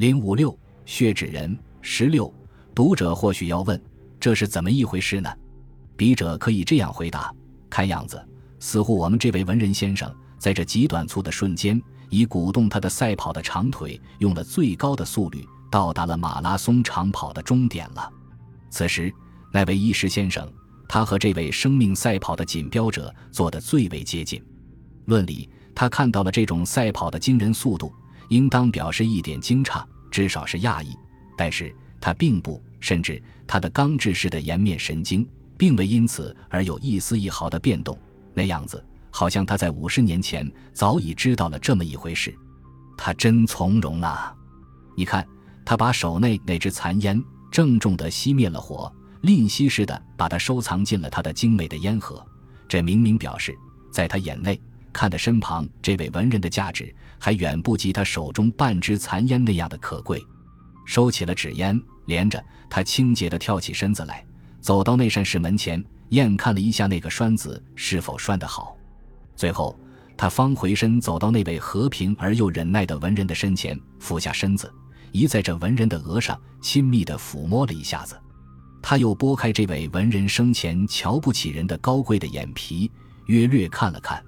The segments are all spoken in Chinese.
零五六血指人十六，读者或许要问，这是怎么一回事呢？笔者可以这样回答：看样子，似乎我们这位文人先生在这极短促的瞬间，以鼓动他的赛跑的长腿，用了最高的速率，到达了马拉松长跑的终点了。此时，那位医师先生，他和这位生命赛跑的锦标者做得最为接近。论理，他看到了这种赛跑的惊人速度，应当表示一点惊诧，至少是讶异。但是他并不，甚至他的刚制式的颜面神经。并未因此而有一丝一毫的变动，那样子好像他在五十年前早已知道了这么一回事。他真从容啊！你看，他把手内那只残烟郑重地熄灭了火，吝惜似的把它收藏进了他的精美的烟盒。这明明表示，在他眼内看的身旁这位文人的价值，还远不及他手中半支残烟那样的可贵。收起了纸烟，连着他清洁地跳起身子来。走到那扇室门前，验看了一下那个栓子是否栓得好，最后他方回身走到那位和平而又忍耐的文人的身前，俯下身子，一在这文人的额上亲密地抚摸了一下子。他又拨开这位文人生前瞧不起人的高贵的眼皮，约略看了看，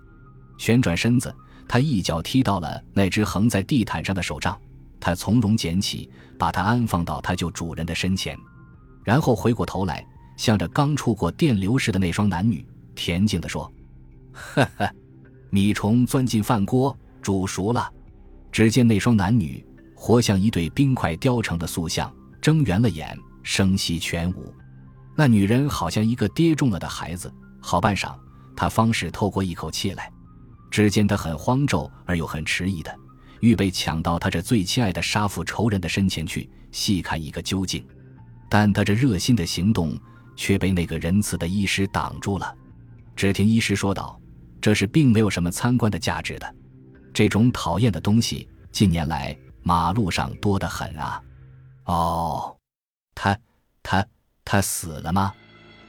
旋转身子，他一脚踢到了那只横在地毯上的手杖，他从容捡起，把它安放到他救主人的身前，然后回过头来。向着刚触过电流似的那双男女，恬静地说：“呵呵，米虫钻进饭锅，煮熟了。”只见那双男女活像一对冰块雕成的塑像，睁圆了眼，声息全无。那女人好像一个跌中了的孩子，好半晌，他方是透过一口气来。只见他很慌骤而又很迟疑的，预备抢到他这最亲爱的杀父仇人的身前去细看一个究竟，但他这热心的行动。却被那个仁慈的医师挡住了。只听医师说道：“这是并没有什么参观的价值的。这种讨厌的东西，近年来马路上多得很啊。”哦，他他他死了吗？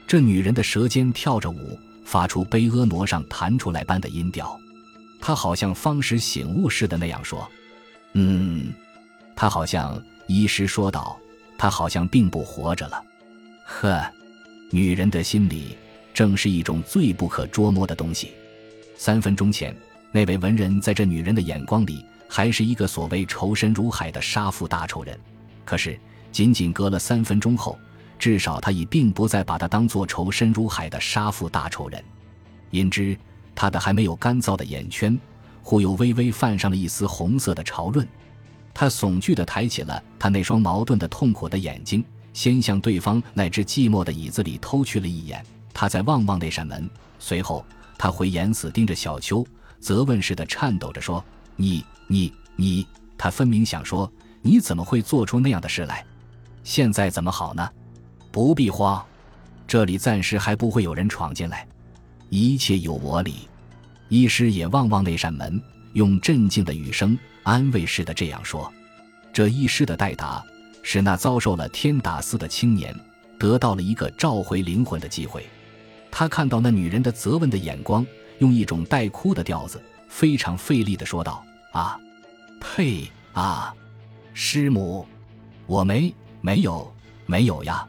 这女人的舌尖跳着舞，发出悲婀娜上弹出来般的音调。他好像方时醒悟似的那样说：“嗯，他好像……”医师说道：“他好像并不活着了。”呵。女人的心理，正是一种最不可捉摸的东西。三分钟前，那位文人在这女人的眼光里，还是一个所谓仇深如海的杀父大仇人。可是，仅仅隔了三分钟后，至少他已并不再把她当作仇深如海的杀父大仇人。因之，他的还没有干燥的眼圈，忽又微微泛上了一丝红色的潮润。他悚惧地抬起了他那双矛盾的、痛苦的眼睛。先向对方那只寂寞的椅子里偷去了一眼，他再望望那扇门，随后他回眼死盯着小秋，责问似的颤抖着说：“你、你、你！”他分明想说：“你怎么会做出那样的事来？现在怎么好呢？不必慌，这里暂时还不会有人闯进来，一切有我理。”医师也望望那扇门，用镇静的语声安慰似的这样说：“这医师的代答。”使那遭受了天打四的青年得到了一个召回灵魂的机会。他看到那女人的责问的眼光，用一种带哭的调子，非常费力地说道：“啊，呸啊，师母，我没没有没有呀。”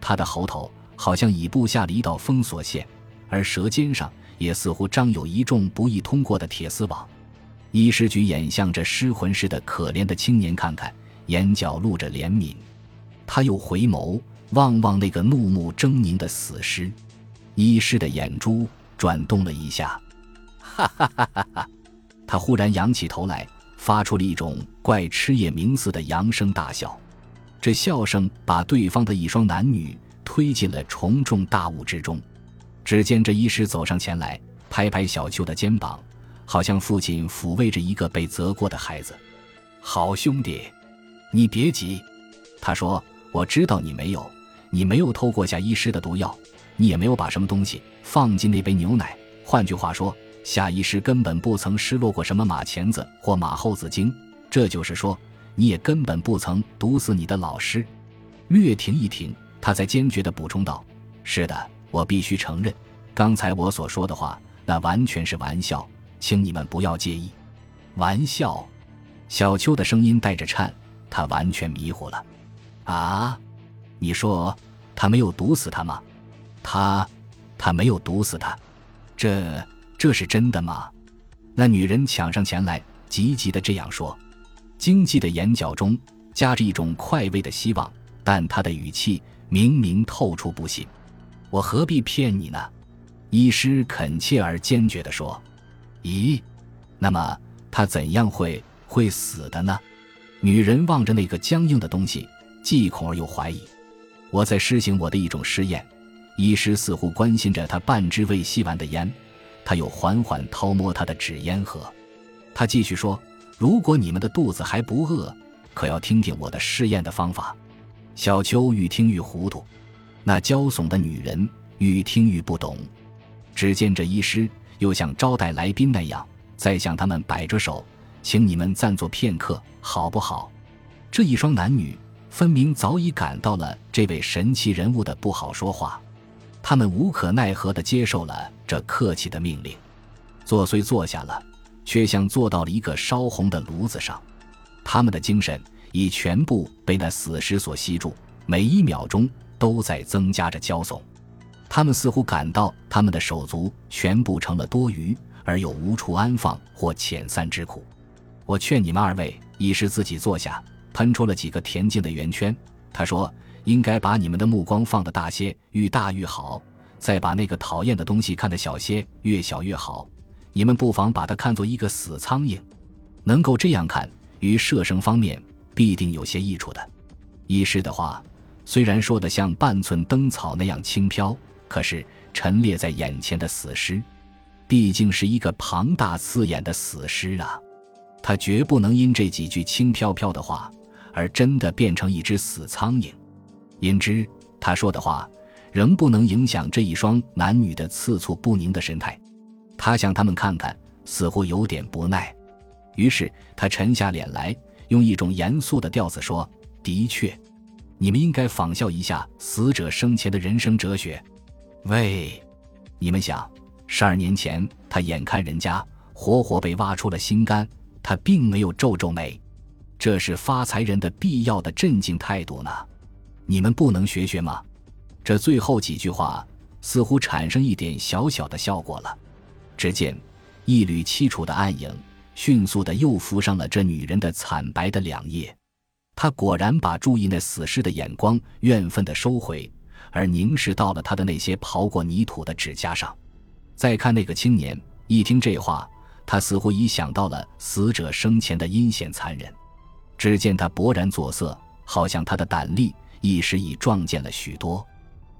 他的喉头好像已布下了一道封锁线，而舌尖上也似乎张有一众不易通过的铁丝网。医师举眼向着失魂似的可怜的青年看看。眼角露着怜悯，他又回眸望望那个怒目狰狞的死尸，医师的眼珠转动了一下，哈哈哈哈哈！他忽然仰起头来，发出了一种怪吃夜鸣似的扬声大笑。这笑声把对方的一双男女推进了重重大雾之中。只见这医师走上前来，拍拍小秋的肩膀，好像父亲抚慰着一个被责过的孩子。好兄弟。你别急，他说：“我知道你没有，你没有偷过夏医师的毒药，你也没有把什么东西放进那杯牛奶。换句话说，夏医师根本不曾失落过什么马钱子或马后子精。这就是说，你也根本不曾毒死你的老师。”略停一停，他才坚决地补充道：“是的，我必须承认，刚才我所说的话，那完全是玩笑，请你们不要介意。”玩笑，小秋的声音带着颤。他完全迷糊了。啊，你说他没有毒死他吗？他，他没有毒死他，这这是真的吗？那女人抢上前来，急急的这样说，经济的眼角中夹着一种快慰的希望，但她的语气明明透出不信。我何必骗你呢？医师恳切而坚决地说。咦，那么他怎样会会死的呢？女人望着那个僵硬的东西。既恐而又怀疑，我在施行我的一种试验。医师似乎关心着他半支未吸完的烟，他又缓缓掏摸他的纸烟盒。他继续说：“如果你们的肚子还不饿，可要听听我的试验的方法。”小秋愈听愈糊涂，那娇悚的女人愈听愈不懂。只见这医师又像招待来宾那样，在向他们摆着手，请你们暂坐片刻，好不好？这一双男女。分明早已感到了这位神奇人物的不好说话，他们无可奈何地接受了这客气的命令。坐虽坐下了，却像坐到了一个烧红的炉子上。他们的精神已全部被那死尸所吸住，每一秒钟都在增加着骄纵。他们似乎感到他们的手足全部成了多余而又无处安放或遣散之苦。我劝你们二位，一是自己坐下。喷出了几个恬静的圆圈。他说：“应该把你们的目光放得大些，愈大愈好；再把那个讨厌的东西看得小些，越小越好。你们不妨把它看作一个死苍蝇，能够这样看，于射生方面必定有些益处的。”医师的话虽然说得像半寸灯草那样轻飘，可是陈列在眼前的死尸，毕竟是一个庞大刺眼的死尸啊！他绝不能因这几句轻飘飘的话。而真的变成一只死苍蝇，因之他说的话仍不能影响这一双男女的次促不宁的神态。他向他们看看，似乎有点不耐。于是他沉下脸来，用一种严肃的调子说：“的确，你们应该仿效一下死者生前的人生哲学。喂，你们想，十二年前他眼看人家活活被挖出了心肝，他并没有皱皱眉。”这是发财人的必要的镇静态度呢，你们不能学学吗？这最后几句话似乎产生一点小小的效果了。只见一缕凄楚的暗影迅速的又浮上了这女人的惨白的两页。他果然把注意那死尸的眼光怨愤的收回，而凝视到了他的那些刨过泥土的指甲上。再看那个青年，一听这话，他似乎已想到了死者生前的阴险残忍。只见他勃然作色，好像他的胆力一时已壮健了许多。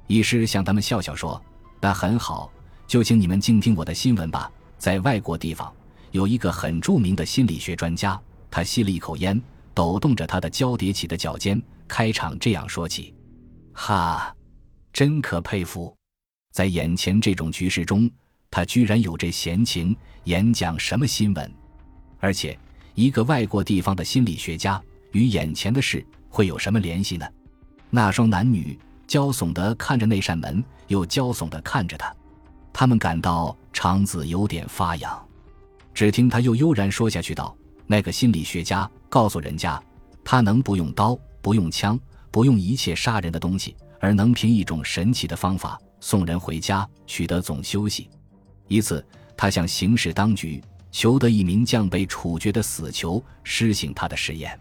医师向他们笑笑说：“那很好，就请你们静听我的新闻吧。在外国地方，有一个很著名的心理学专家，他吸了一口烟，抖动着他的交叠起的脚尖，开场这样说起：‘哈，真可佩服，在眼前这种局势中，他居然有这闲情演讲什么新闻，而且……’”一个外国地方的心理学家与眼前的事会有什么联系呢？那双男女骄悚地看着那扇门，又骄悚地看着他，他们感到肠子有点发痒。只听他又悠然说下去道：“那个心理学家告诉人家，他能不用刀、不用枪、不用一切杀人的东西，而能凭一种神奇的方法送人回家，取得总休息。一次，他向刑事当局。”求得一名将被处决的死囚施行他的实验，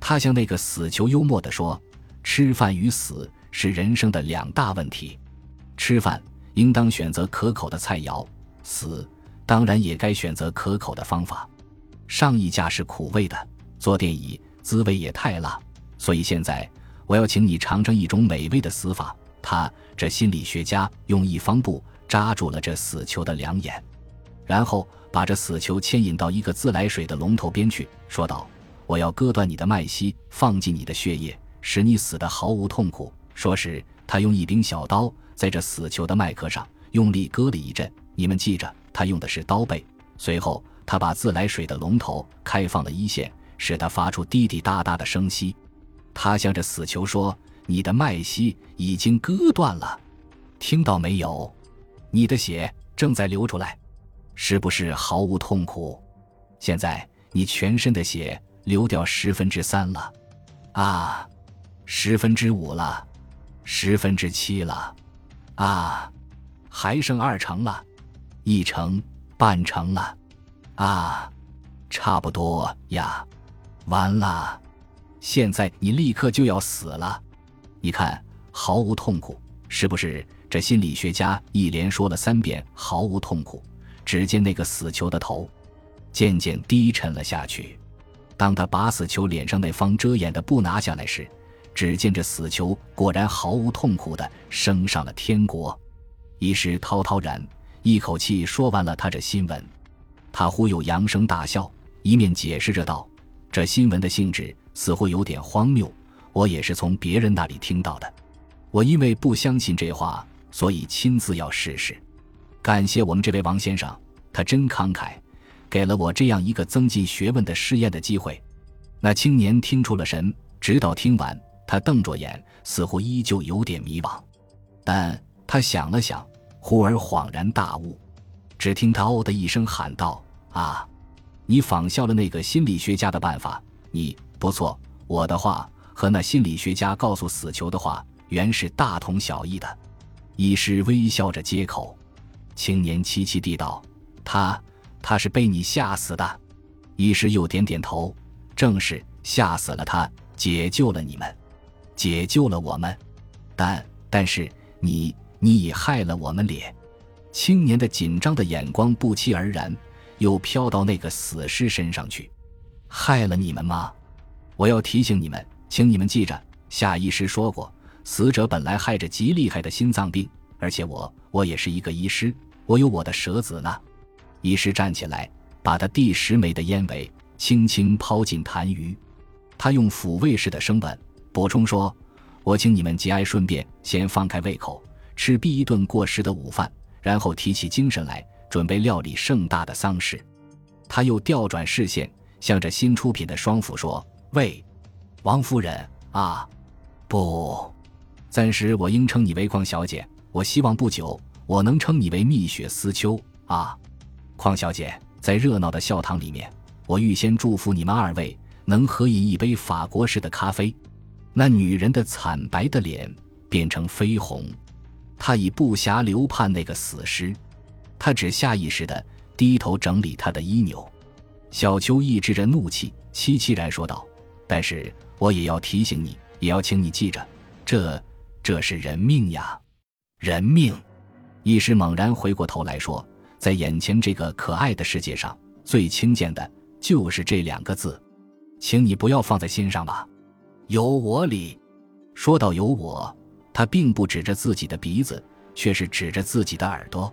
他向那个死囚幽默地说：“吃饭与死是人生的两大问题，吃饭应当选择可口的菜肴，死当然也该选择可口的方法。上一架是苦味的，坐垫椅滋味也太辣，所以现在我要请你尝尝一种美味的死法。”他这心理学家用一方布扎住了这死囚的两眼。然后把这死囚牵引到一个自来水的龙头边去，说道：“我要割断你的脉息，放进你的血液，使你死得毫无痛苦。”说时，他用一柄小刀在这死囚的脉壳上用力割了一阵。你们记着，他用的是刀背。随后，他把自来水的龙头开放了一线，使它发出滴滴答答的声息。他向着死囚说：“你的脉息已经割断了，听到没有？你的血正在流出来。”是不是毫无痛苦？现在你全身的血流掉十分之三了，啊，十分之五了，十分之七了，啊，还剩二成了，一成半成了，啊，差不多呀，完了，现在你立刻就要死了，你看毫无痛苦，是不是？这心理学家一连说了三遍，毫无痛苦。只见那个死囚的头渐渐低沉了下去。当他把死囚脸上那方遮掩的布拿下来时，只见这死囚果然毫无痛苦的升上了天国。医师滔滔然一口气说完了他这新闻，他忽又扬声大笑，一面解释着道：“这新闻的性质似乎有点荒谬，我也是从别人那里听到的。我因为不相信这话。”所以亲自要试试，感谢我们这位王先生，他真慷慨，给了我这样一个增进学问的试验的机会。那青年听出了神，直到听完，他瞪着眼，似乎依旧有点迷惘。但他想了想，忽而恍然大悟。只听他哦的一声喊道：“啊，你仿效了那个心理学家的办法，你不错。我的话和那心理学家告诉死囚的话，原是大同小异的。”医师微笑着接口，青年凄凄地道：“他，他是被你吓死的。”医师又点点头：“正是吓死了他，解救了你们，解救了我们。但，但是你，你已害了我们咧。”青年的紧张的眼光不期而然，又飘到那个死尸身上去：“害了你们吗？我要提醒你们，请你们记着，夏医师说过。”死者本来害着极厉害的心脏病，而且我我也是一个医师，我有我的舌子呢。医师站起来，把他第十枚的烟尾轻轻抛进痰盂，他用抚慰式的声吻补充说：“我请你们节哀顺变，先放开胃口，吃毕一顿过时的午饭，然后提起精神来，准备料理盛大的丧事。”他又调转视线，向着新出品的双府说：“喂，王夫人啊，不。”暂时我应称你为邝小姐，我希望不久我能称你为蜜雪思秋啊，邝小姐，在热闹的笑堂里面，我预先祝福你们二位能合饮一杯法国式的咖啡。那女人的惨白的脸变成绯红，她已不暇留盼那个死尸，他只下意识的低头整理他的衣纽。小秋抑制着怒气，凄凄然说道：“但是我也要提醒你，也要请你记着，这。”这是人命呀，人命！一时猛然回过头来说：“在眼前这个可爱的世界上，最轻贱的就是这两个字，请你不要放在心上吧。”有我理。说到有我，他并不指着自己的鼻子，却是指着自己的耳朵。